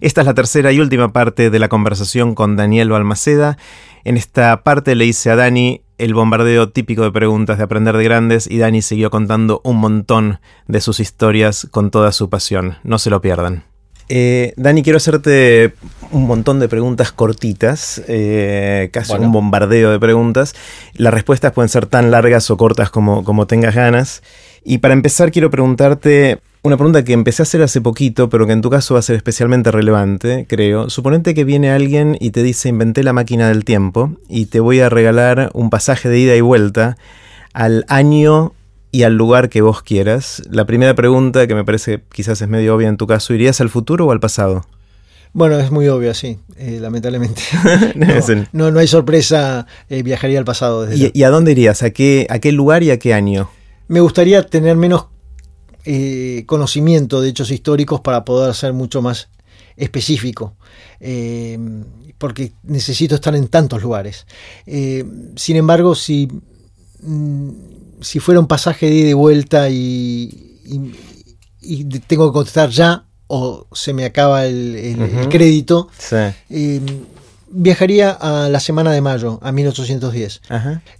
Esta es la tercera y última parte de la conversación con Daniel Balmaceda. En esta parte le hice a Dani el bombardeo típico de preguntas de aprender de grandes y Dani siguió contando un montón de sus historias con toda su pasión. No se lo pierdan. Eh, Dani, quiero hacerte un montón de preguntas cortitas, eh, casi un bombardeo de preguntas. Las respuestas pueden ser tan largas o cortas como, como tengas ganas. Y para empezar, quiero preguntarte una pregunta que empecé a hacer hace poquito, pero que en tu caso va a ser especialmente relevante, creo. Suponete que viene alguien y te dice inventé la máquina del tiempo y te voy a regalar un pasaje de ida y vuelta al año y al lugar que vos quieras. La primera pregunta, que me parece quizás es medio obvia en tu caso, ¿irías al futuro o al pasado? Bueno, es muy obvio, sí, eh, lamentablemente. no, no, hay sorpresa, eh, viajaría al pasado. ¿Y, a dónde irías? ¿A qué, ¿A qué lugar y a qué año? Me gustaría tener menos eh, conocimiento de hechos históricos para poder ser mucho más específico, eh, porque necesito estar en tantos lugares. Eh, sin embargo, si, mm, si fuera un pasaje de ida y vuelta y, tengo que contestar ya o se me acaba el, crédito, viajaría a la semana de mayo, a 1810.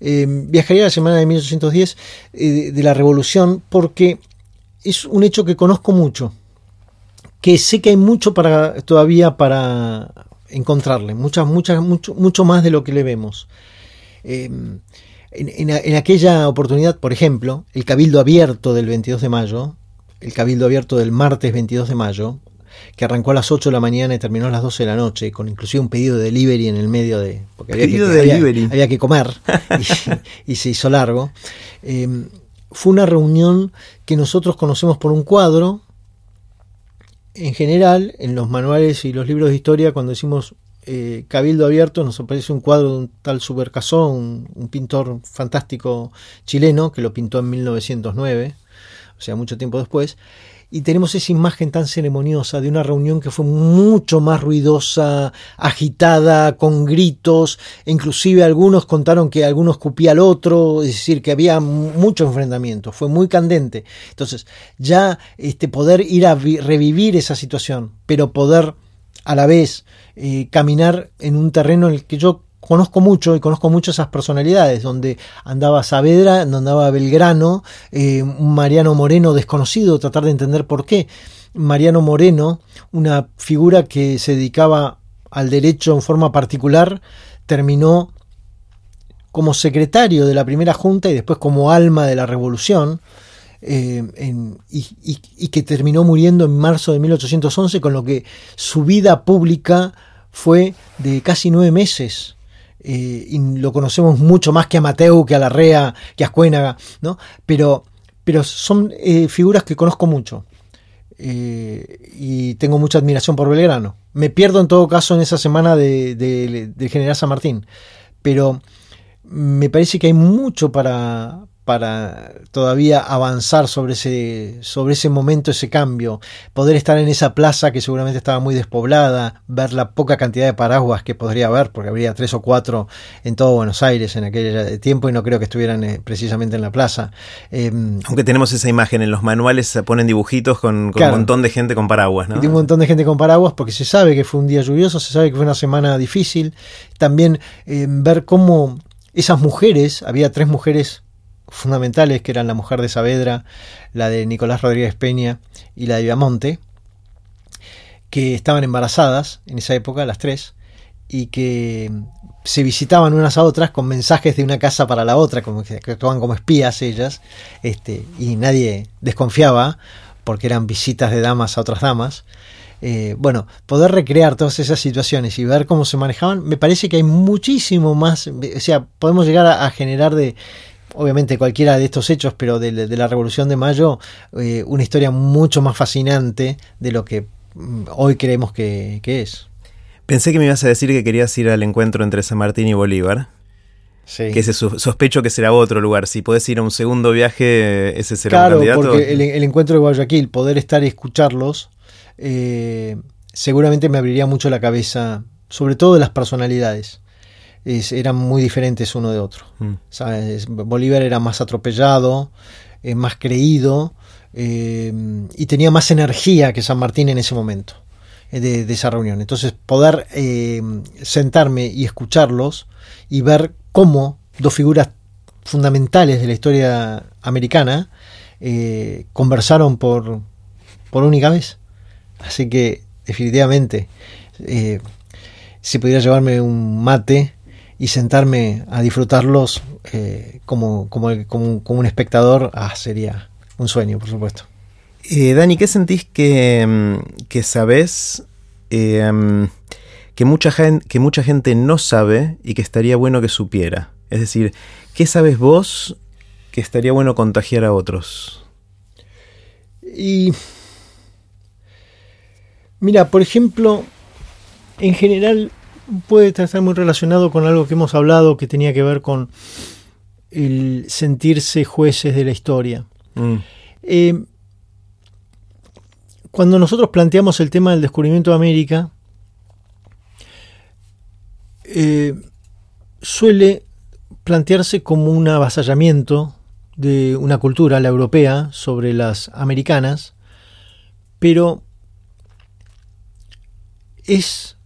viajaría a la semana de 1810 de la Revolución porque es un hecho que conozco mucho, que sé que hay mucho para todavía para encontrarle, muchas, muchas, mucho, mucho más de lo que le vemos. Em, en, aquella oportunidad, por ejemplo, el cabildo abierto del 22 de mayo, el cabildo abierto del martes 22 de mayo, que arrancó a las 8 de la mañana y terminó a las 12 de la noche, con inclusive un pedido de delivery en el medio de... Porque había, que, de había, que comer y, se hizo largo. Em, fue una reunión que nosotros conocemos por un cuadro. En general, en los manuales y los libros de historia, cuando decimos eh, Cabildo Abierto, nos aparece un cuadro de un tal Supercasó, un, un pintor fantástico chileno, que lo pintó en 1909, o sea, mucho tiempo después y tenemos esa imagen tan ceremoniosa de una reunión que fue mucho más ruidosa, agitada, con gritos, inclusive algunos contaron que algunos escupía al otro, es decir, que había mucho enfrentamiento, fue muy candente. Entonces, ya este, poder ir a revivir esa situación, pero poder a la vez eh, caminar en un terreno en el que yo conozco mucho y conozco mucho esas personalidades, donde andaba Saavedra, donde andaba Belgrano, eh, Mariano Moreno desconocido, tratar de entender por qué. Mariano Moreno, una figura que se dedicaba al derecho en forma particular, terminó como secretario de la primera junta y después como alma de la revolución. Eh, y, que terminó muriendo en marzo de 1811, con lo que su vida pública fue de casi nueve meses. Eh, y lo conocemos mucho más que a Mateo, que a Larrea, que a Ascuénaga, ¿no? Pero, pero son eh, figuras que conozco mucho. Eh, y tengo mucha admiración por Belgrano. Me pierdo en todo caso en esa semana de, de General San Martín, pero me parece que hay mucho para, para todavía avanzar sobre ese, sobre ese momento, ese cambio, poder estar en esa plaza que seguramente estaba muy despoblada, ver la poca cantidad de paraguas que podría haber, porque habría tres o cuatro en todo Buenos Aires en aquel tiempo y no creo que estuvieran eh, precisamente en la plaza. Em, Aunque tenemos esa imagen en los manuales, se ponen dibujitos con, un montón de gente con paraguas, ¿no? un montón de gente con paraguas porque se sabe que fue un día lluvioso, se sabe que fue una semana difícil. También em, ver cómo esas mujeres, había tres mujeres fundamentales, que eran la mujer de Saavedra, la de Nicolás Rodríguez Peña y la de Viamonte, que estaban embarazadas en esa época, las tres, y que se visitaban unas a otras con mensajes de una casa para la otra, como que actuaban como espías ellas, este, y nadie desconfiaba porque eran visitas de damas a otras damas. Eh, bueno, poder recrear todas esas situaciones y ver cómo se manejaban, me parece que hay muchísimo más, o sea, podemos llegar a generar de, obviamente cualquiera de estos hechos, pero de, la Revolución de Mayo, eh, una historia mucho más fascinante de lo que mm, hoy creemos que, es. Pensé que me ibas a decir que querías ir al encuentro entre San Martín y Bolívar. Sí. Que ese sospecho que será otro lugar. Si podés ir a un segundo viaje, ese será un candidato. Porque el, encuentro de Guayaquil, poder estar y escucharlos, eh, seguramente me abriría mucho la cabeza, sobre todo de las personalidades eran muy diferentes uno de otro. Mm. Bolívar era más atropellado, eh, más creído eh, y tenía más energía que San Martín en ese momento. de, esa reunión. Entonces, poder eh, sentarme y escucharlos y ver cómo dos figuras fundamentales de la historia americana eh, conversaron por, por única vez. Así que, definitivamente, eh, si pudiera llevarme un mate y sentarme a disfrutarlos como, como, como, un espectador, ah, sería un sueño, por supuesto. Eh, Dani, ¿qué sentís que, mm, que sabés eh, mm, que, mucha gente, que mucha gente no sabe y que estaría bueno que supiera? Es decir, ¿qué sabes vos que estaría bueno contagiar a otros? Y. Mira, por ejemplo, en general puede estar muy relacionado con algo que hemos hablado que tenía que ver con el sentirse jueces de la historia. Mm. Eh, cuando nosotros planteamos el tema del descubrimiento de América, eh, suele plantearse como un avasallamiento de una cultura, la europea, sobre las americanas, pero es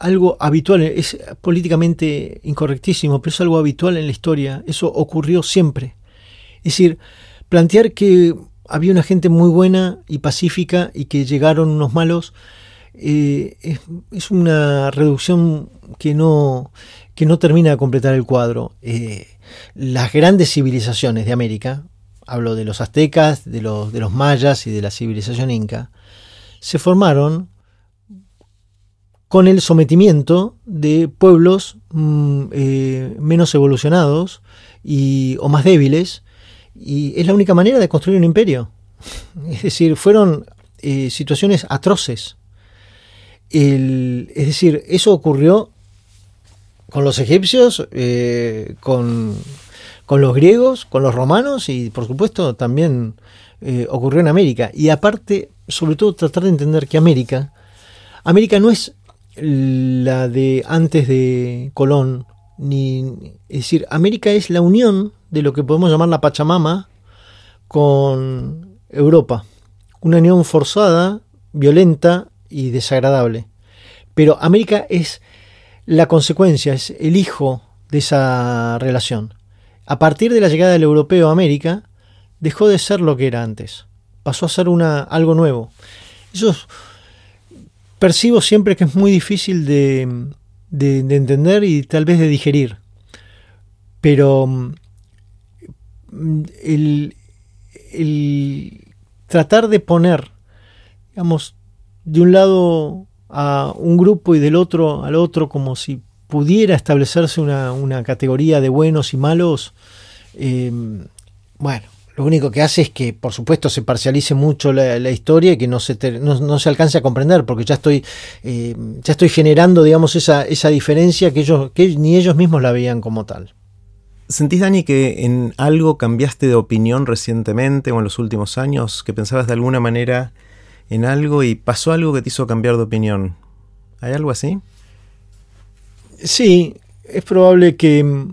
algo habitual, es políticamente incorrectísimo, pero es algo habitual en la historia, eso ocurrió siempre. Es decir, plantear que había una gente muy buena y pacífica y que llegaron unos malos, eh, es, una reducción que no, que no termina de completar el cuadro. Eh, las grandes civilizaciones de América, hablo de los aztecas, de los, de los mayas y de la civilización inca, se formaron con el sometimiento de pueblos mm, eh, menos evolucionados y, o más débiles, y es la única manera de construir un imperio. Es decir, fueron eh, situaciones atroces. es decir, eso ocurrió con los egipcios, eh, con, los griegos, con los romanos y por supuesto también ocurrió en América. Y aparte, sobre todo tratar de entender que América, América no es la de antes de Colón, ni, es decir, América es la unión de lo que podemos llamar la Pachamama con Europa. Una unión forzada, violenta y desagradable. Pero América es la consecuencia, es el hijo de esa relación. A partir de la llegada del europeo a América, dejó de ser lo que era antes. Pasó a ser una, algo nuevo. Eso percibo siempre que es muy difícil de, de entender y tal vez de digerir. Pero el, tratar de poner, digamos, de un lado a un grupo y del otro al otro como si pudiera establecerse una, categoría de buenos y malos, eh, bueno, lo único que hace es que, por supuesto, se parcialice mucho la, historia y que no se, no, se alcance a comprender, porque ya estoy, eh, ya estoy generando, digamos, esa, esa diferencia que ellos, que ni ellos mismos la veían como tal. ¿Sentís, Dani, que en algo cambiaste de opinión recientemente o en los últimos años? ¿Que pensabas de alguna manera en algo y pasó algo que te hizo cambiar de opinión? ¿Hay algo así? Sí, es probable que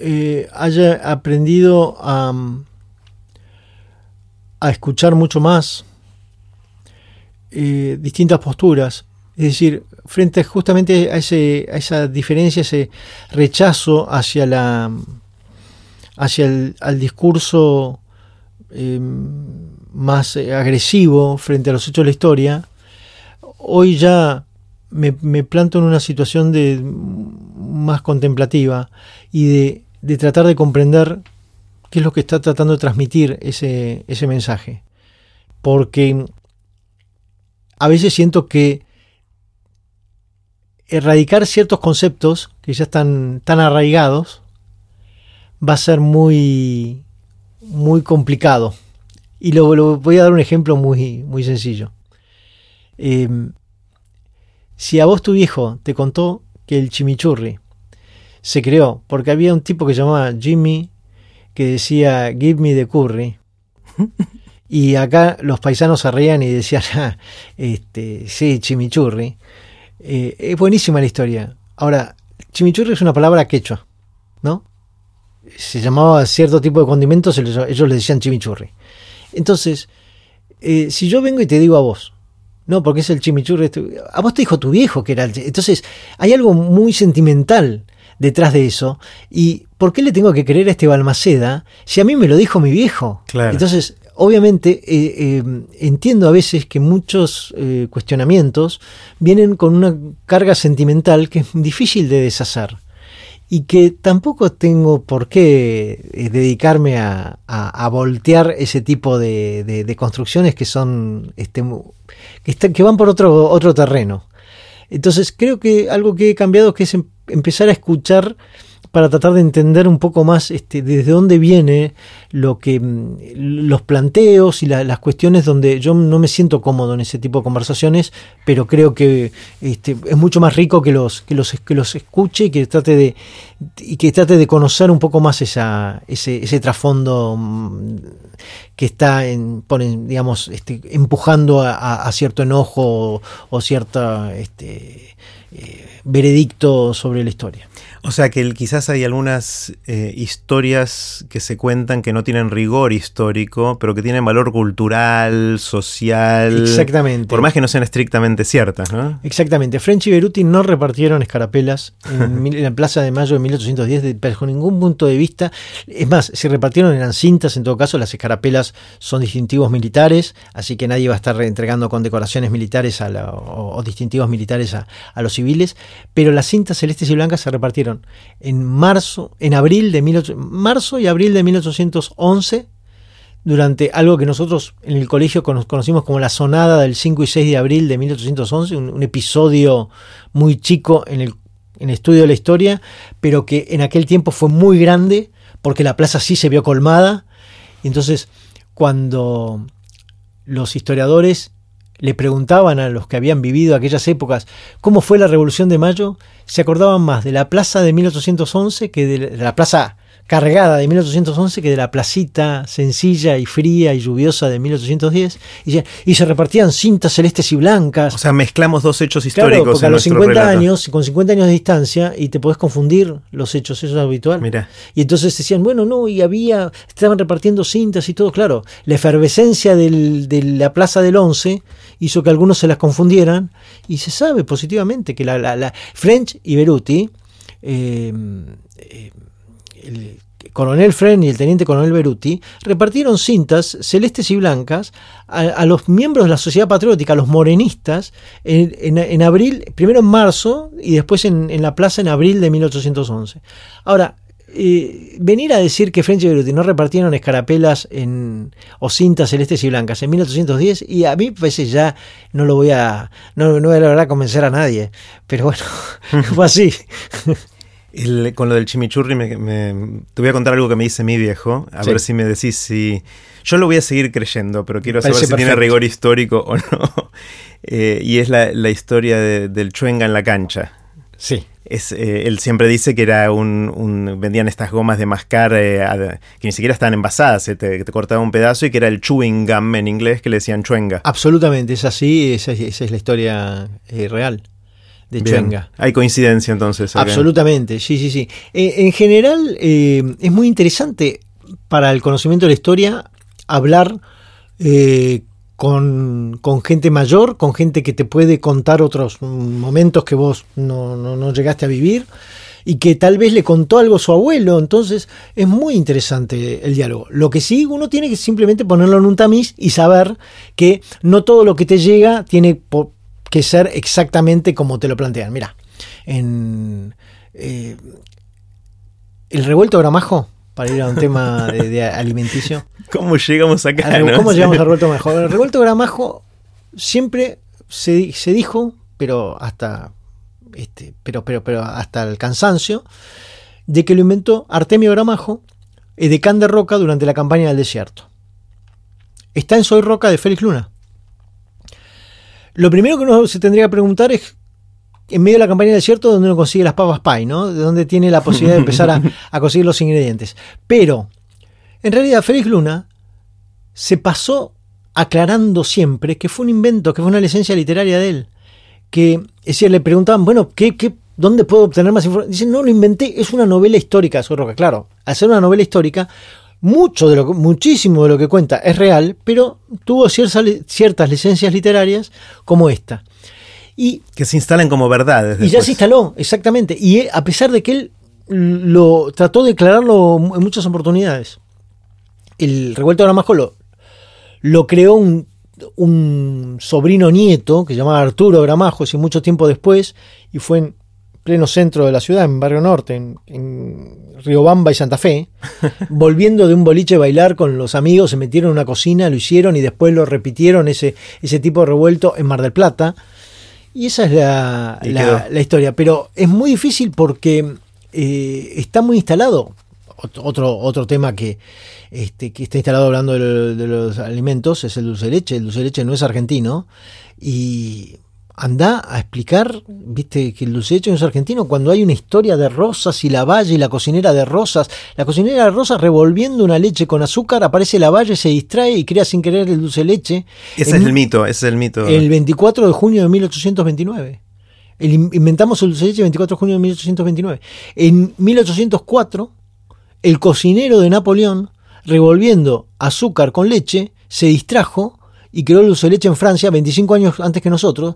eh, haya aprendido a, a, escuchar mucho más eh, distintas posturas. Es decir, frente justamente a, ese, a esa diferencia, ese rechazo hacia la hacia el discurso em, más agresivo frente a los hechos de la historia, hoy ya me, planto en una situación de más contemplativa y de, de, tratar de comprender qué es lo que está tratando de transmitir ese, ese mensaje. Porque a veces siento que erradicar ciertos conceptos que ya están tan arraigados va a ser muy, muy complicado. Y lo, voy a dar un ejemplo muy, muy sencillo. Em, si a vos tu viejo te contó que el chimichurri se creó porque había un tipo que se llamaba Jimmy que decía give me the curry y acá los paisanos se reían y decían ah, este sí chimichurri eh, es buenísima la historia. Ahora, chimichurri es una palabra quechua, ¿no? Se llamaba cierto tipo de condimentos, ellos le decían chimichurri. Entonces, eh, si yo vengo y te digo a vos, No, porque es el chimichurri. este- A vos te dijo tu viejo que era el. Entonces, hay algo muy sentimental detrás de eso. ¿Y por qué le tengo que creer a este Balmaceda si a mí me lo dijo mi viejo? Claro. Entonces, obviamente, eh, eh, entiendo a veces que muchos eh, cuestionamientos vienen con una carga sentimental que es difícil de deshacer y que tampoco tengo por qué dedicarme a, a- a voltear ese tipo de, de- de construcciones que son este, que, están- que van por otro, otro terreno. Entonces creo que algo que he cambiado que es em- empezar a escuchar para tratar de entender un poco más este, desde dónde viene lo que mm, los planteos y la- las cuestiones donde yo no me siento cómodo en ese tipo de conversaciones, pero creo que este, es mucho más rico que los, que los, que los escuche y que trate de y que trate de conocer un poco más esa, ese, ese trasfondo mm, que está en, ponen, digamos, este, empujando a, cierto enojo o, o cierta este, eh, veredicto sobre la historia. O sea que quizás hay algunas eh, historias que se cuentan que no tienen rigor histórico, pero que tienen valor cultural, social. Exactamente. Por más que no sean estrictamente ciertas, ¿no? Exactamente. French y Beruti no repartieron escarapelas en, en la Plaza de Mayo de 1810 de- bajo ningún punto de vista. Es más, si repartieron eran cintas, en todo caso las escarapelas son distintivos militares, así que nadie va a estar entregando condecoraciones militares a la- o, o distintivos militares a, a los civiles, pero las cintas celestes y blancas se repartieron en marzo, en abril de 18 marzo y abril de 1811 durante algo que nosotros en el colegio cono- conocimos como la sonada del 5 y 6 de abril de 1811, un, un episodio muy chico en el, en el estudio de la historia, pero que en aquel tiempo fue muy grande porque la plaza sí se vio colmada. Y entonces, cuando los historiadores le preguntaban a los que habían vivido aquellas épocas cómo fue la Revolución de Mayo, se acordaban más de la plaza de 1811 que de la, de la plaza cargada de 1811 que de la placita sencilla y fría y lluviosa de 1810 y, y se repartían cintas celestes y blancas. O sea, mezclamos dos hechos Claro, históricos porque a los nuestro 50 relato. años, con 50 años de distancia, y te podés confundir los hechos, eso es habitual. Mira. Y entonces decían, bueno, no, y había, estaban repartiendo cintas y todo, claro. La efervescencia del- de la Plaza del 11 hizo que algunos se las confundieran, y se sabe positivamente que la, la- French y Beruti, eh, eh, el coronel Fren y el teniente coronel Beruti repartieron cintas celestes y blancas a, los miembros de la sociedad patriótica, a los morenistas, en, en- en abril, primero en marzo y después en, en la plaza en abril de 1811. Ahora, eh, venir a decir que French y Beruti no repartieron escarapelas en, o cintas celestes y blancas en 1810, y a mí a veces ya no lo voy a, no, no voy a lograr convencer a nadie, pero bueno, fue así. El- con lo del chimichurri me, me- te voy a contar algo que me dice mi viejo, a Sí. ver si me decís si... Yo lo voy a seguir creyendo, pero quiero saber si tiene rigor histórico o no. Eh, y es la, la historia de- del chuenga en la cancha. Sí. Es, eh, él siempre dice que era un, un- vendían estas gomas de mascar eh, a- que ni siquiera estaban envasadas, eh, te, te cortaba un pedazo y que era el chewing gum en inglés que le decían chuenga. Absolutamente, es así, esa, esa es la historia eh, real de Bien. Chuenga. Hay coincidencia entonces. Absolutamente, sí, sí, sí. En general es muy interesante para el conocimiento de la historia hablar con, con gente mayor, con gente que te puede contar otros momentos que vos no, no- llegaste a vivir y que tal vez le contó algo a su abuelo, entonces es muy interesante el diálogo. Lo que sí uno tiene que simplemente ponerlo en un tamiz y saber que no todo lo que te llega tiene que ser exactamente como te lo plantean. Mira, en eh, el revuelto gramajo, para ir a un tema de, de alimenticio. ¿Cómo llegamos acá? No? ¿Cómo llegamos al revuelto gramajo? El revuelto gramajo siempre se, se dijo, pero hasta este, pero, pero, pero hasta el cansancio, de que lo inventó Artemio Gramajo, edecán de Roca durante la campaña del desierto. Está en Soy Roca de Félix Luna. Lo primero que uno se tendría que preguntar es, en medio de la campaña del desierto, ¿dónde uno consigue las papas pie, ¿no? De dónde tiene la posibilidad de empezar a, a conseguir los ingredientes. Pero, en realidad, Félix Luna se pasó aclarando siempre que fue un invento, que fue una licencia literaria de él. Que, es decir, le preguntaban, bueno, ¿qué, qué, ¿dónde puedo obtener más información? Dicen, no, lo inventé, es una novela histórica, Soy Roca. Claro, al ser una novela histórica, mucho de lo muchísimo de lo que cuenta es real, pero tuvo ciertas, ciertas licencias literarias como esta. Y, que se instalan como verdades. Y ya se instaló, exactamente. Y a pesar de que él lo trató de declararlo en muchas oportunidades. El revuelto de Gramajo lo, lo creó un, un, sobrino nieto que se llamaba Arturo Gramajo, y mucho tiempo después, y fue en pleno centro de la ciudad, en Barrio Norte, en, en Riobamba y Santa Fe, volviendo de un boliche a bailar con los amigos, se metieron en una cocina, lo hicieron y después lo repitieron, ese, ese tipo de revuelto en Mar del Plata. Y esa es la, la, historia. Pero es muy difícil porque eh, está muy instalado. Otro, otro tema que, este, que está instalado hablando de, de, los alimentos es el dulce de leche. El dulce de leche no es argentino. Y anda a explicar, viste, que el dulce de leche no es argentino cuando hay una historia de Rosas y la Valle y la cocinera de Rosas. La cocinera de Rosas revolviendo una leche con azúcar, aparece la Valle, se distrae y crea sin querer el dulce leche. Ese es el mito, ese es el mito. El 24 de junio de 1829. El, inventamos el dulce leche el 24 de junio de 1829. En 1804, el cocinero de Napoleón, revolviendo azúcar con leche, se distrajo y creó el dulce de leche en Francia 25 años antes que nosotros,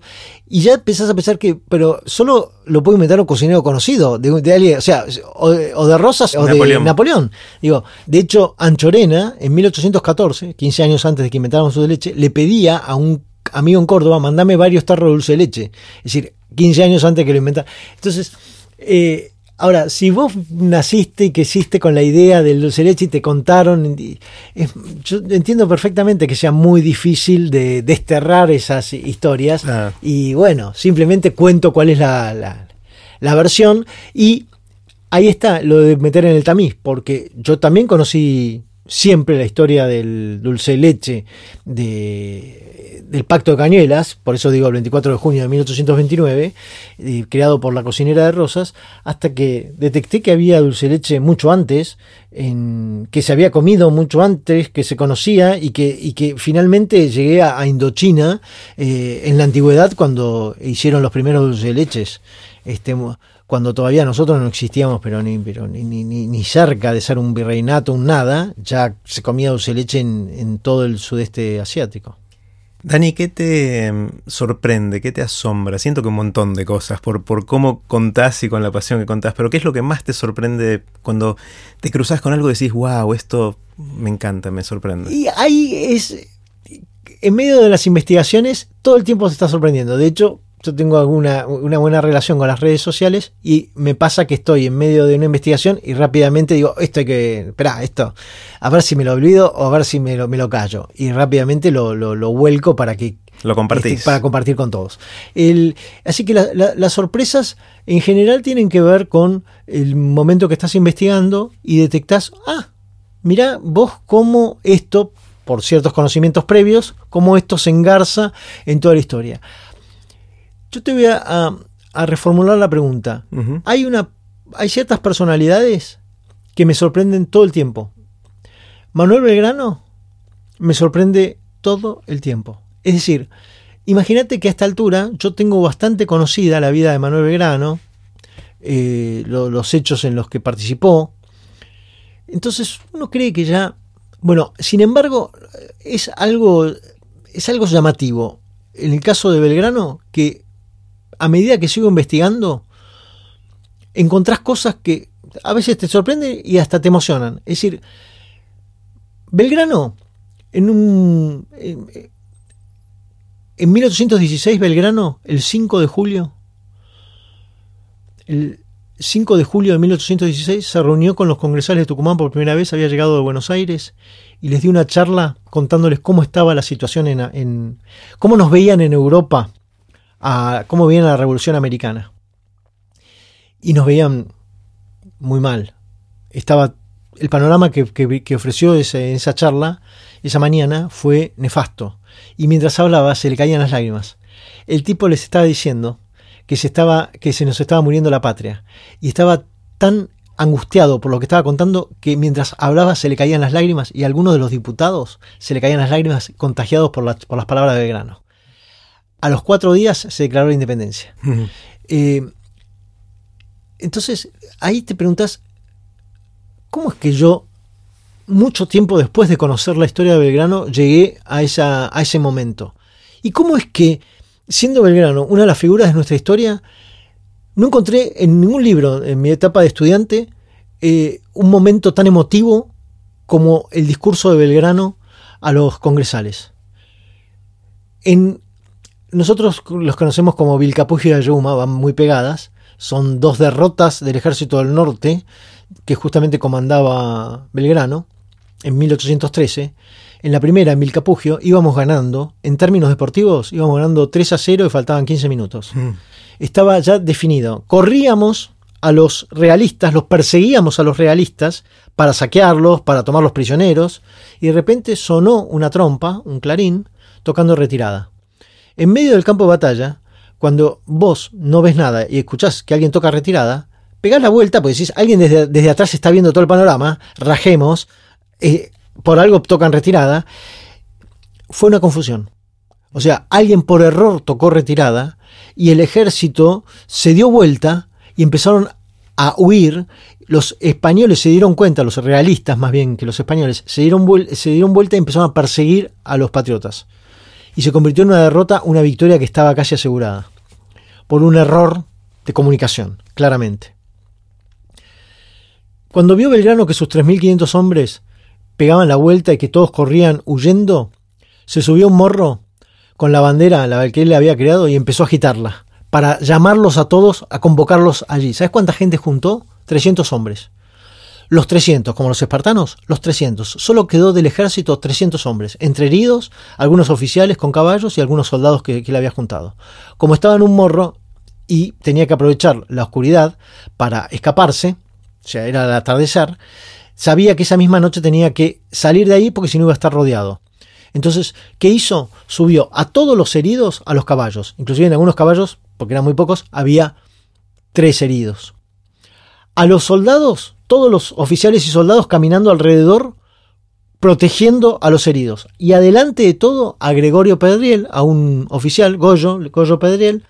y ya empezás a pensar que, pero solo lo puede inventar un cocinero conocido, de, alguien, o sea, o de, Rosas o de Napoleón. Digo, de hecho, Anchorena, en 1814, 15 años antes de que inventáramos su de leche, le pedía a un amigo en Córdoba, mandame varios tarros de dulce de leche. Es decir, 15 años antes que lo inventara. Entonces, eh, Ahora, si vos naciste y que hiciste con la idea del dulce de leche y te contaron, yo entiendo perfectamente que sea muy difícil de desterrar esas historias. Ah. Y bueno, simplemente cuento cuál es la, la, versión. Y ahí está lo de meter en el tamiz, porque yo también conocí siempre la historia del dulce leche de del Pacto de Cañuelas, por eso digo el 24 de junio de 1829, creado por la cocinera de Rosas, hasta que detecté que había dulce leche mucho antes, en, que se había comido mucho antes, que se conocía y que, y que finalmente llegué a, Indochina eh, en la antigüedad cuando hicieron los primeros dulce leches. Este, cuando todavía nosotros no existíamos, pero ni, pero ni, ni, ni, cerca de ser un virreinato, un nada, ya se comía dulce leche en, en todo el sudeste asiático. Dani, ¿qué te em, sorprende? ¿Qué te asombra? Siento que un montón de cosas por, por cómo contás y con la pasión que contás, pero ¿qué es lo que más te sorprende cuando te cruzas con algo y decís, wow, esto me encanta, me sorprende? Y ahí es, en medio de las investigaciones, todo el tiempo se está sorprendiendo. De hecho, yo tengo alguna, una buena relación con las redes sociales y me pasa que estoy en medio de una investigación y rápidamente digo, esto hay que, espera, esto, a ver si me lo olvido o a ver si me lo, me lo callo. Y rápidamente lo, lo, vuelco para que... Lo compartís. Este, para compartir con todos. El, así que las sorpresas en general tienen que ver con el momento que estás investigando y detectás, ah, mira vos cómo esto, por ciertos conocimientos previos, cómo esto se engarza en toda la historia. Yo te voy a, reformular la pregunta. hay, una, hay ciertas personalidades que me sorprenden todo el tiempo. Manuel Belgrano me sorprende todo el tiempo. Es decir, imagínate que a esta altura yo tengo bastante conocida la vida de Manuel Belgrano, eh, los hechos en los que participó. Entonces uno cree que ya... Bueno, sin embargo, es algo, es algo llamativo. En el caso de Belgrano, que a medida que sigo investigando, encontrás cosas que a veces te sorprenden y hasta te emocionan. Es decir, Belgrano, en un. En, 1816, Belgrano, el 5 de julio, el 5 de julio de 1816, se reunió con los congresales de Tucumán por primera vez, había llegado de Buenos Aires y les dio una charla contándoles cómo estaba la situación en, en cómo nos veían en Europa a cómo viene la Revolución Americana. Y nos veían muy mal. Estaba el panorama que, ofreció ese, esa charla esa mañana fue nefasto. Y mientras hablaba se le caían las lágrimas. El tipo les estaba diciendo que se, estaba, que se nos estaba muriendo la patria. Y estaba tan angustiado por lo que estaba contando que mientras hablaba se le caían las lágrimas y a algunos de los diputados se le caían las lágrimas contagiados por, por las palabras de Belgrano a los cuatro días se declaró la independencia. Eh, entonces, ahí te preguntas, ¿cómo es que yo mucho tiempo después de conocer la historia de Belgrano, llegué a, esa, a ese momento. ¿Y cómo es que, siendo Belgrano una de las figuras de nuestra historia, no encontré en ningún libro, en mi etapa de estudiante, eh, un momento tan emotivo como el discurso de Belgrano a los congresales? En, nosotros los conocemos como Vilcapugio y Ayuma, van muy pegadas, son dos derrotas del ejército del norte que justamente comandaba Belgrano en 1813. En la primera, en Vilcapugio, íbamos ganando, en términos deportivos, íbamos ganando 3 a 0 y faltaban 15 minutos. Mm. Estaba ya definido. Corríamos a los realistas, los perseguíamos a los realistas para saquearlos, para tomar los prisioneros, y de repente sonó una trompa, un clarín, tocando retirada. En medio del campo de batalla, cuando vos no ves nada y escuchás que alguien toca retirada, pegás la vuelta, pues decís, alguien desde, atrás está viendo todo el panorama, rajemos, eh, por algo tocan retirada. Fue una confusión. O sea, alguien por error tocó retirada y el ejército se dio vuelta y empezaron a huir. Los españoles se dieron cuenta, los realistas más bien que los españoles, se dieron, se dieron vuelta y empezaron a perseguir a los patriotas. Y se convirtió en una derrota, una victoria que estaba casi asegurada. Por un error de comunicación, claramente. Cuando vio Belgrano que sus 3.500 hombres pegaban la vuelta y que todos corrían huyendo, se subió a un morro con la bandera, la que él le había creado, y empezó a agitarla, para llamarlos a todos, a convocarlos allí. ¿Sabes cuánta gente juntó? 300 hombres. Los 300, como los espartanos, los 300. Solo quedó del ejército 300 hombres, entre heridos, algunos oficiales con caballos y algunos soldados que, él había juntado. Como estaba en un morro y tenía que aprovechar la oscuridad para escaparse, o sea, era el atardecer, sabía que esa misma noche tenía que salir de ahí porque si no iba a estar rodeado. Entonces, ¿qué hizo? Subió a todos los heridos a los caballos. Inclusive en algunos caballos, porque eran muy pocos, había tres heridos. A los soldados, todos los oficiales y soldados caminando alrededor, protegiendo a los heridos. Y adelante de todo, a Gregorio Pedriel, a un oficial, Goyo, Goyo Pedriel,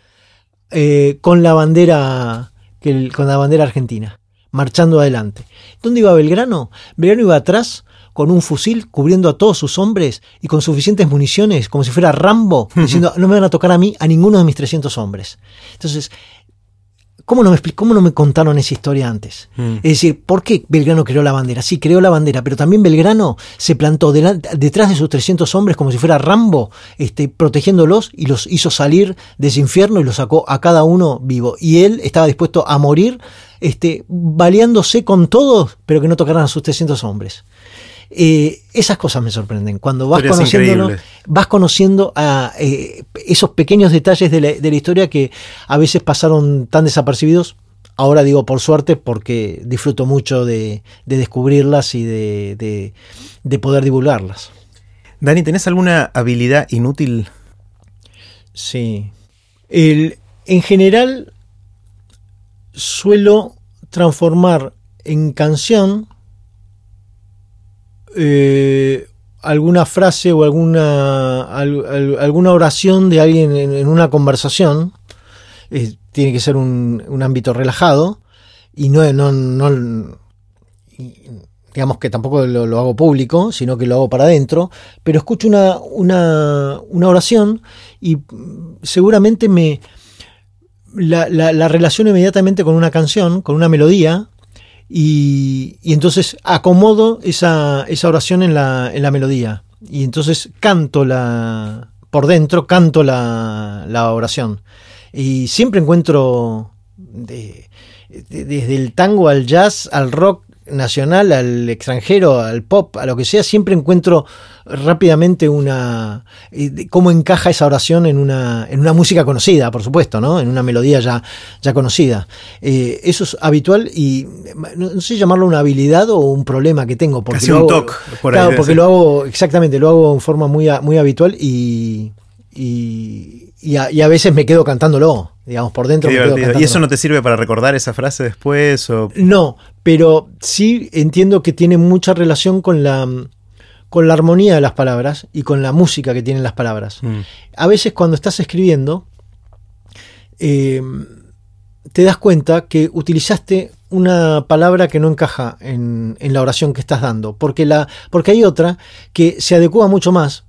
eh, con la bandera, con la bandera argentina marchando adelante. ¿Dónde iba Belgrano? Belgrano iba atrás con un fusil cubriendo a todos sus hombres y con suficientes municiones, como si fuera Rambo, diciendo, no me van a tocar a mí, a ninguno de mis 300 hombres. Entonces, ¿Cómo no, me, ¿Cómo no me contaron esa historia antes? Mm. Es decir, ¿por qué Belgrano creó la bandera? Sí, creó la bandera, pero también Belgrano se plantó detrás de sus 300 hombres como si fuera Rambo, este, protegiéndolos y los hizo salir de ese infierno y los sacó a cada uno vivo. Y él estaba dispuesto a morir, este, baleándose con todos, pero que no tocaran a sus 300 hombres. Eh, esas cosas me sorprenden. Cuando vas conociendo, vas conociendo a eh, esos pequeños detalles de la, historia que a veces pasaron tan desapercibidos. Ahora digo por suerte porque disfruto mucho de, descubrirlas y de, poder divulgarlas. Dani, ¿tenés alguna habilidad inútil? Sí. en general suelo transformar en canción eh, alguna frase o alguna, alguna oración de alguien en, una conversación. tiene que ser un, ámbito relajado y no, no, no digamos que tampoco lo, hago público, sino que lo hago para adentro, pero escucho una, una, una oración y seguramente me la, la, la relaciono inmediatamente con una canción, con una melodía, y, entonces acomodo esa, oración en la, en la, melodía. Y entonces canto la. por dentro, canto la, la oración. Y siempre encuentro. desde el tango al jazz, al rock, nacional, al extranjero, al pop, a lo que sea, siempre encuentro rápidamente una cómo encaja esa oración en una, en una música conocida, por supuesto, ¿no? En una melodía ya, ya conocida. Eh, eso es habitual y no, sé llamarlo una habilidad o un problema que tengo. Porque lo hago, claro, porque lo hago, exactamente, lo hago en forma muy, muy habitual y, y, y, a, veces me quedo cantándolo, digamos, por dentro. ¿Y eso no te sirve para recordar esa frase después? O... No, pero sí entiendo que tiene mucha relación con la, con la armonía de las palabras y con la música que tienen las palabras. Mm. A veces cuando estás escribiendo, eh, te das cuenta que utilizaste una palabra que no encaja en, la oración que estás dando, porque, la, porque hay otra que se adecua mucho más.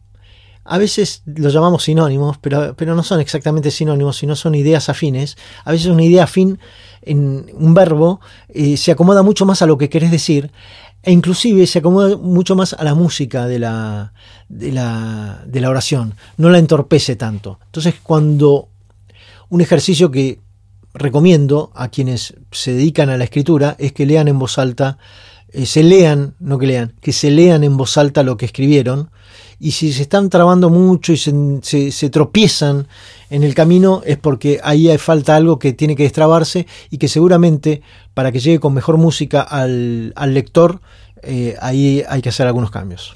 A veces lo llamamos sinónimos, pero, pero no son exactamente sinónimos, sino son ideas afines. A veces una idea afín en un verbo eh, se acomoda mucho más a lo que querés decir e inclusive se acomoda mucho más a la música de la, de la, de la oración, no la entorpece tanto. Entonces cuando un ejercicio que recomiendo a quienes se dedican a la escritura es que lean en voz alta, eh, se lean, no que lean, que se lean en voz alta lo que escribieron y si se están trabando mucho y se, se, tropiezan en el camino es porque ahí falta algo que tiene que destrabarse y que seguramente para que llegue con mejor música al, al lector, eh, ahí hay que hacer algunos cambios.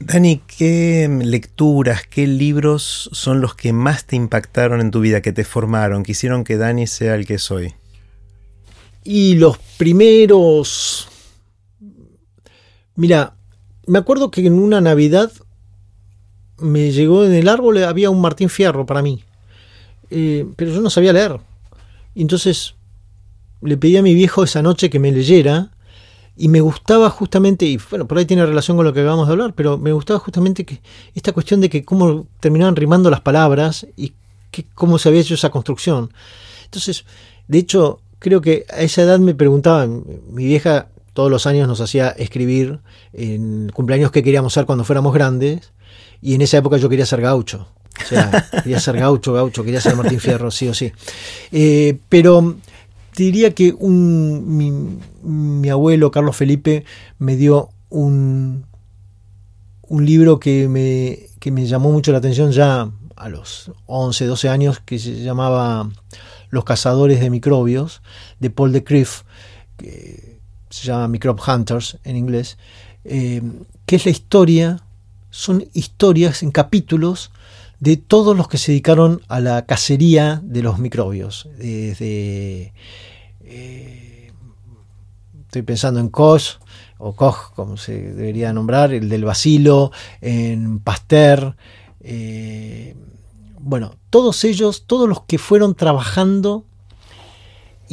Dani, ¿qué lecturas, qué libros son los que más te impactaron en tu vida, que te formaron, que hicieron que Dani sea el que soy? Y los primeros... Mira, me acuerdo que en una Navidad me llegó en el árbol, había un Martín Fierro para mí, eh, pero yo no sabía leer. entonces le pedí a mi viejo esa noche que me leyera y me gustaba justamente, y bueno, por ahí tiene relación con lo que acabamos de hablar, pero me gustaba justamente que esta cuestión de que cómo terminaban rimando las palabras y que, cómo se había hecho esa construcción. Entonces, de hecho, creo que a esa edad me preguntaba, mi vieja todos los años nos hacía escribir en cumpleaños que queríamos ser cuando fuéramos grandes, y en esa época yo quería ser gaucho. O sea, quería ser gaucho, gaucho, quería ser Martín Fierro, sí o sí. Eh, pero diría que un, mi, abuelo Carlos Felipe me dio un, un libro que me, que me llamó mucho la atención ya a los 11, 12 años, que se llamaba Los cazadores de microbios, de Paul de Criff, que se llama Microbe Hunters en inglés, eh, que es la historia, son historias en capítulos de todos los que se dedicaron a la cacería de los microbios, desde eh, estoy pensando en Koch, o Koch, como se debería nombrar, el del Basilo, en Pasteur, eh, bueno, todos ellos, todos los que fueron trabajando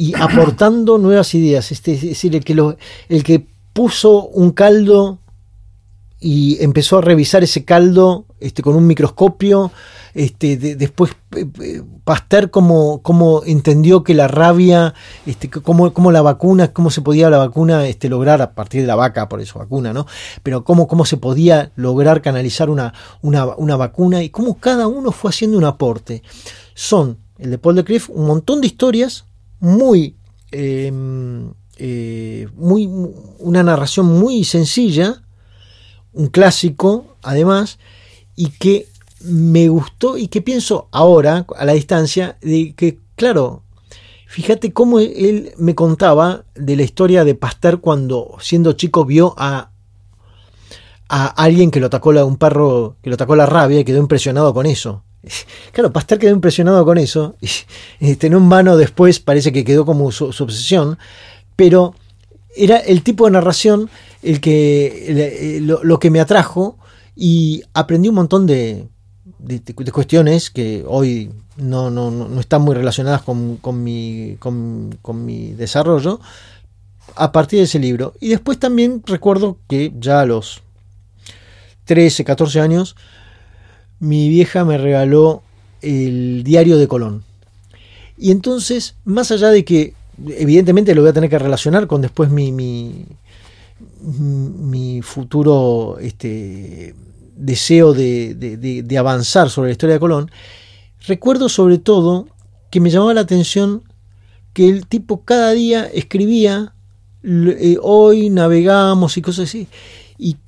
y aportando nuevas ideas, este, es decir, el que, el que puso un caldo y empezó a revisar ese caldo este, con un microscopio. Este, después eh, eh, Pasteur como, como, entendió que la rabia, este, cómo, la vacuna, cómo se podía la vacuna este, lograr a partir de la vaca, por eso vacuna, ¿no? Pero cómo, cómo se podía lograr canalizar una, una, vacuna y cómo cada uno fue haciendo un aporte. Son, el de Paul de Criff, un montón de historias muy, em, eh, muy, una narración muy sencilla, un clásico, además, y que me gustó y que pienso ahora, a la distancia, de que, claro, fíjate cómo él me contaba de la historia de Pasteur cuando, siendo chico, vio a, a alguien que lo atacó, un perro que lo atacó la rabia y quedó impresionado con eso. Claro, Pasteur quedó impresionado con eso, y este, en un mano después parece que quedó como su obsesión, pero era el tipo de narración el que, lo, que me atrajo y aprendí un montón de, cuestiones que hoy no, no, están muy relacionadas con, mi, con, mi desarrollo a partir de ese libro. Y después también recuerdo que ya a los 13, 14 años, mi vieja me regaló el diario de Colón. Y entonces, más allá de que evidentemente lo voy a tener que relacionar con después mi, mi, futuro este, deseo de, avanzar sobre la historia de Colón, recuerdo sobre todo que me llamaba la atención que el tipo cada día escribía, eh, hoy navegamos y cosas así, y,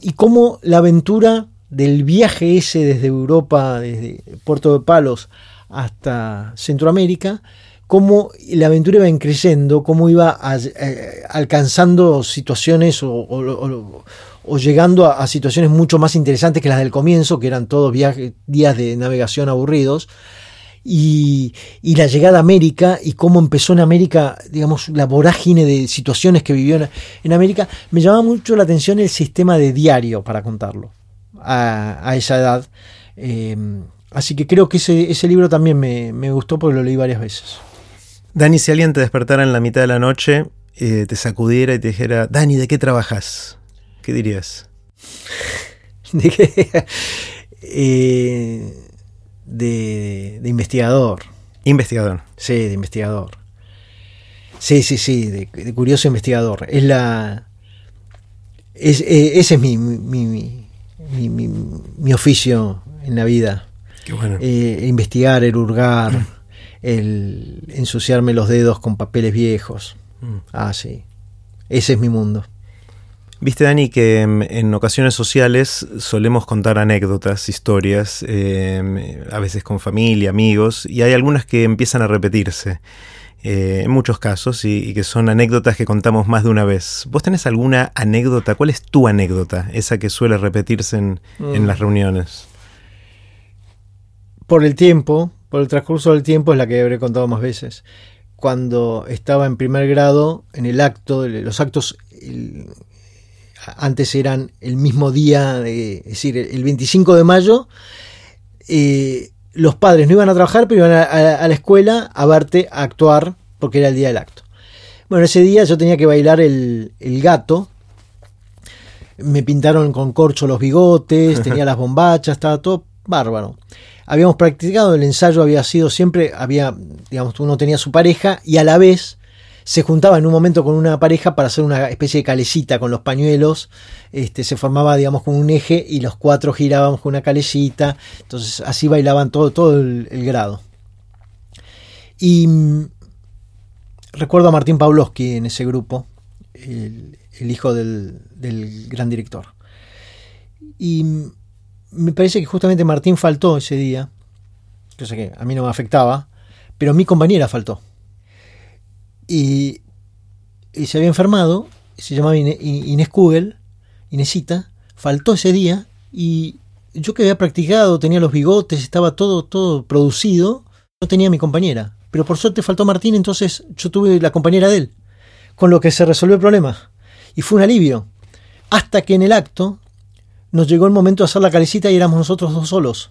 y cómo la aventura del viaje ese desde Europa, desde Puerto de Palos hasta Centroamérica, cómo la aventura iba creciendo, cómo iba eh, alcanzando situaciones o, llegando a, situaciones mucho más interesantes que las del comienzo, que eran todos viajes, días de navegación aburridos. Y, la llegada a América y cómo empezó en América, digamos, la vorágine de situaciones que vivió en, América, me llamaba mucho la atención el sistema de diario para contarlo a, esa edad. Eh, así que creo que ese, libro también me, me gustó porque lo leí varias veces. Dani, si alguien te despertara en la mitad de la noche eh, te sacudiera y te dijera, Dani, ¿de qué trabajas? ¿Qué dirías? ¿De qué? Eh, de, investigador. Investigador. Sí, de investigador. Sí, sí, sí, de, curioso investigador. Es la. Es, eh, ese es mi, mi, mi, oficio en la vida. Qué bueno. investigar, el hurgar, el ensuciarme los dedos con papeles viejos. Mm. Ah, sí. Ese es mi mundo. Viste, Dani, que en ocasiones sociales solemos contar anécdotas, historias, em, a veces con familia, amigos, y hay algunas que empiezan a repetirse. Eh, en muchos casos, y, que son anécdotas que contamos más de una vez. ¿Vos tenés alguna anécdota? ¿Cuál es tu anécdota? Esa que suele repetirse en, en las mm. reuniones. Por el tiempo, por el transcurso del tiempo es la que habré contado más veces cuando estaba en primer grado, en el acto, los actos antes eran el mismo día, es decir, el 25 de mayo, eh, los padres no iban a trabajar, pero iban a, la escuela a verte a actuar porque era el día del acto. Bueno, ese día yo tenía que bailar el, el gato, me pintaron con corcho los bigotes, tenía las bombachas, estaba todo bárbaro habíamos practicado, el ensayo había sido siempre, había, digamos, uno tenía su pareja y a la vez se juntaba en un momento con una pareja para hacer una especie de calecita con los pañuelos, este, se formaba, digamos, con un eje y los cuatro girábamos con una calecita, entonces así bailaban todo, todo el, grado. Y mm, recuerdo a Martín Pawlowski en ese grupo, el, hijo del, del gran director. Y mm, me parece que justamente Martín faltó ese día, cosa que a mí no me afectaba, pero mi compañera faltó. Y, se había enfermado, se llamaba Inés Kugel, Inesita, faltó ese día y yo que había practicado, tenía los bigotes, estaba todo, todo producido, no tenía mi compañera. Pero por suerte faltó Martín, entonces yo tuve la compañera de él, con lo que se resolvió el problema. Y fue un alivio. Hasta que en el acto nos llegó el momento de hacer la calecita y éramos nosotros dos solos.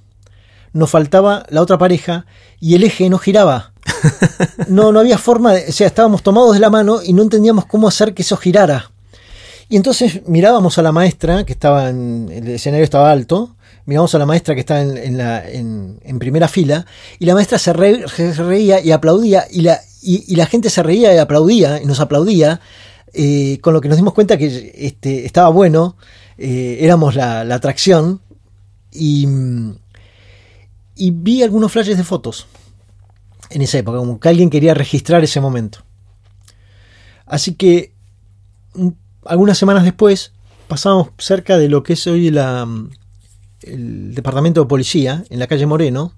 Nos faltaba la otra pareja y el eje no giraba. No, no había forma, de, o sea, estábamos tomados de la mano y no entendíamos cómo hacer que eso girara. Y entonces mirábamos a la maestra, que estaba en, el escenario estaba alto, mirábamos a la maestra que estaba en, la, en, primera fila, y la maestra se, reía y aplaudía, y la, y, la gente se reía y aplaudía, y nos aplaudía, eh, con lo que nos dimos cuenta que este, estaba bueno, eh, éramos la, atracción y, y vi algunos flashes de fotos en esa época, como que alguien quería registrar ese momento. Así que algunas semanas después pasamos cerca de lo que es hoy la, el departamento de policía, en la calle Moreno,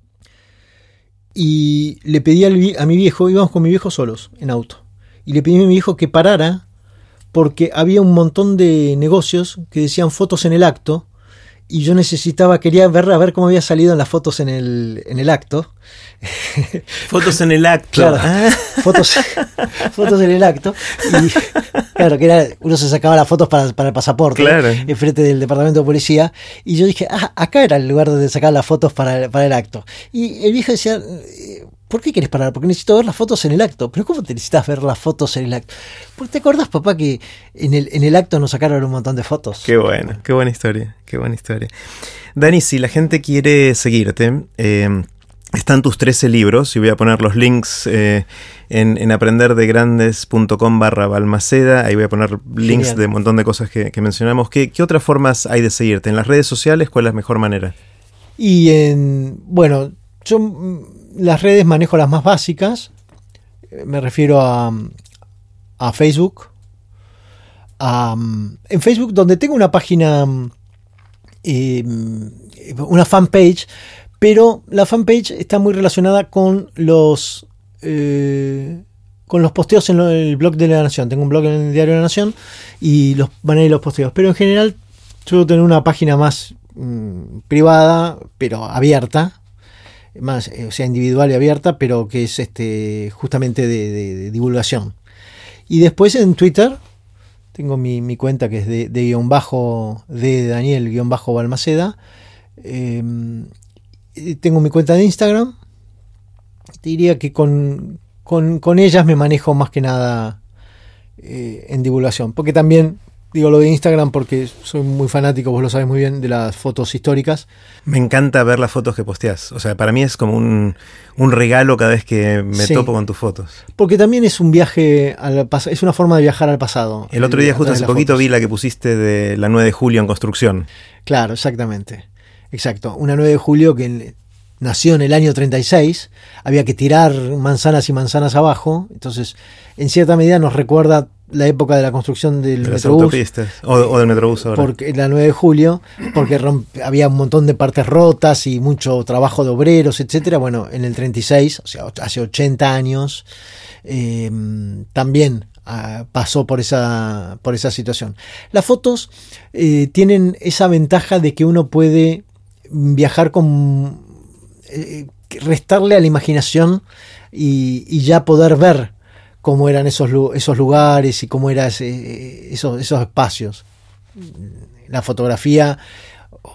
y le pedí a mi viejo, íbamos con mi viejo solos en auto, y le pedí a mi viejo que parara porque había un montón de negocios que decían fotos en el acto y yo necesitaba, quería ver a ver cómo había salido en las fotos en el, en el acto. Fotos en el acto. Claro, ah. fotos, fotos en el acto. Y claro, que era, uno se sacaba las fotos para, para el pasaporte claro. en frente del departamento de policía. Y yo dije, ah, acá era el lugar donde sacar las fotos para, para el acto. Y el viejo decía, ¿Por qué quieres parar? Porque necesito ver las fotos en el acto. ¿Pero cómo te necesitas ver las fotos en el acto? Porque te acordás, papá, que en el, en el acto nos sacaron un montón de fotos. Qué bueno, qué buena historia, qué buena historia. Dani, si la gente quiere seguirte, eh, están tus 13 libros, y voy a poner los links eh, en, aprenderdegrandes.com barra Balmaceda, ahí voy a poner links de un montón de cosas que, mencionamos. ¿Qué, ¿Qué, otras formas hay de seguirte? ¿En las redes sociales cuál es la mejor manera? Y en, bueno, yo las redes manejo las más básicas. Me refiero a, a Facebook. en Facebook, donde tengo una página, eh, una fanpage, pero la fanpage está muy relacionada con los eh, con los posteos en el blog de la Nación. Tengo un blog en el diario de la Nación y los van los posteos. Pero en general, suelo tener una página más mm, privada, pero abierta, más, eh, o sea, individual y abierta, pero que es este justamente de, divulgación. Y después en Twitter tengo mi, cuenta que es de, guion bajo de Daniel guion bajo Balmaceda. Em, tengo mi cuenta de Instagram. Te diría que con, con, ellas me manejo más que nada eh, en divulgación. Porque también Digo lo de Instagram porque soy muy fanático, vos lo sabes muy bien, de las fotos históricas. Me encanta ver las fotos que posteás. O sea, para mí es como un, regalo cada vez que me topo con tus fotos. Porque también es un viaje al pasado, es una forma de viajar al pasado. El otro día, justo hace poquito, vi la que pusiste de la 9 de julio en construcción. Claro, exactamente. Exacto. Una 9 de julio que nació en el año 36, había que tirar manzanas y manzanas abajo, entonces en cierta medida nos recuerda la época de la construcción del de Metrobús. O, del Metrobús ahora. Porque, la 9 de julio, porque había un montón de partes rotas y mucho trabajo de obreros, etcétera. Bueno, en el 36, o sea, hace 80 años, eh, también ah, pasó por esa, por esa situación. Las fotos eh, tienen esa ventaja de que uno puede viajar con... Eh, restarle a la imaginación y ya poder ver cómo eran esos, esos lugares y cómo eran esos, esos espacios. La fotografía,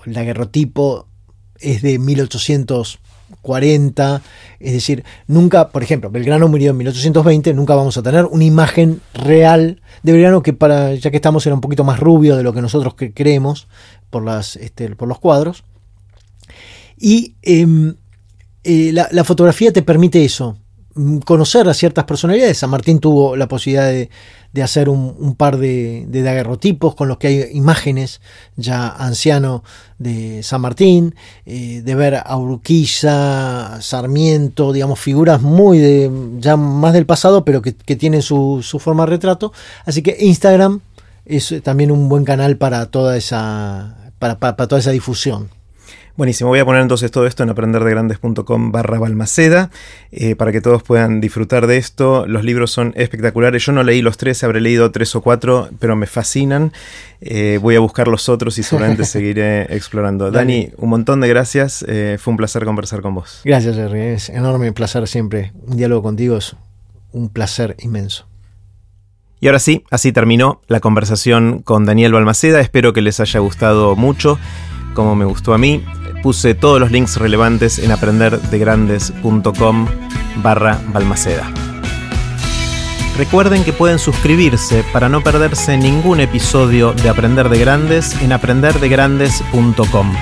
el daguerrotipo es de 1840, es decir, nunca, por ejemplo, Belgrano murió en 1820, nunca vamos a tener una imagen real de Belgrano que para, ya que estamos era un poquito más rubio de lo que nosotros creemos por, las, este, por los cuadros. Y em, eh, la fotografía te permite eso, conocer a ciertas personalidades. San Martín tuvo la posibilidad de, hacer un, par de, de, daguerrotipos con los que hay imágenes ya anciano de San Martín, eh, de ver a Urquiza, Sarmiento, digamos, figuras muy de, ya más del pasado, pero que, tienen su, forma de retrato. Así que Instagram es también un buen canal para toda esa, para toda esa difusión. Buenísimo, voy a poner entonces todo esto en aprenderdegrandes.com barra Balmaceda eh, para que todos puedan disfrutar de esto. Los libros son espectaculares. Yo no leí los tres, habré leído tres o cuatro, pero me fascinan. Eh, voy a buscar los otros y seguramente seguiré explorando. Dani, un montón de gracias. Eh, fue un placer conversar con vos. Gracias, Jerry. Es enorme placer siempre. Un diálogo contigo es un placer inmenso. Y ahora sí, así terminó la conversación con Daniel Balmaceda. Espero que les haya gustado mucho, como me gustó a mí puse todos los links relevantes en aprenderdegrandes.com barra Balmaceda. Recuerden que pueden suscribirse para no perderse ningún episodio de Aprender de Grandes en aprenderdegrandes.com.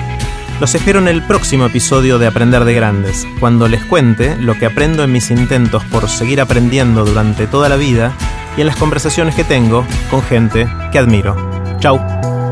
Los espero en el próximo episodio de Aprender de Grandes, cuando les cuente lo que aprendo en mis intentos por seguir aprendiendo durante toda la vida y en las conversaciones que tengo con gente que admiro. Chao.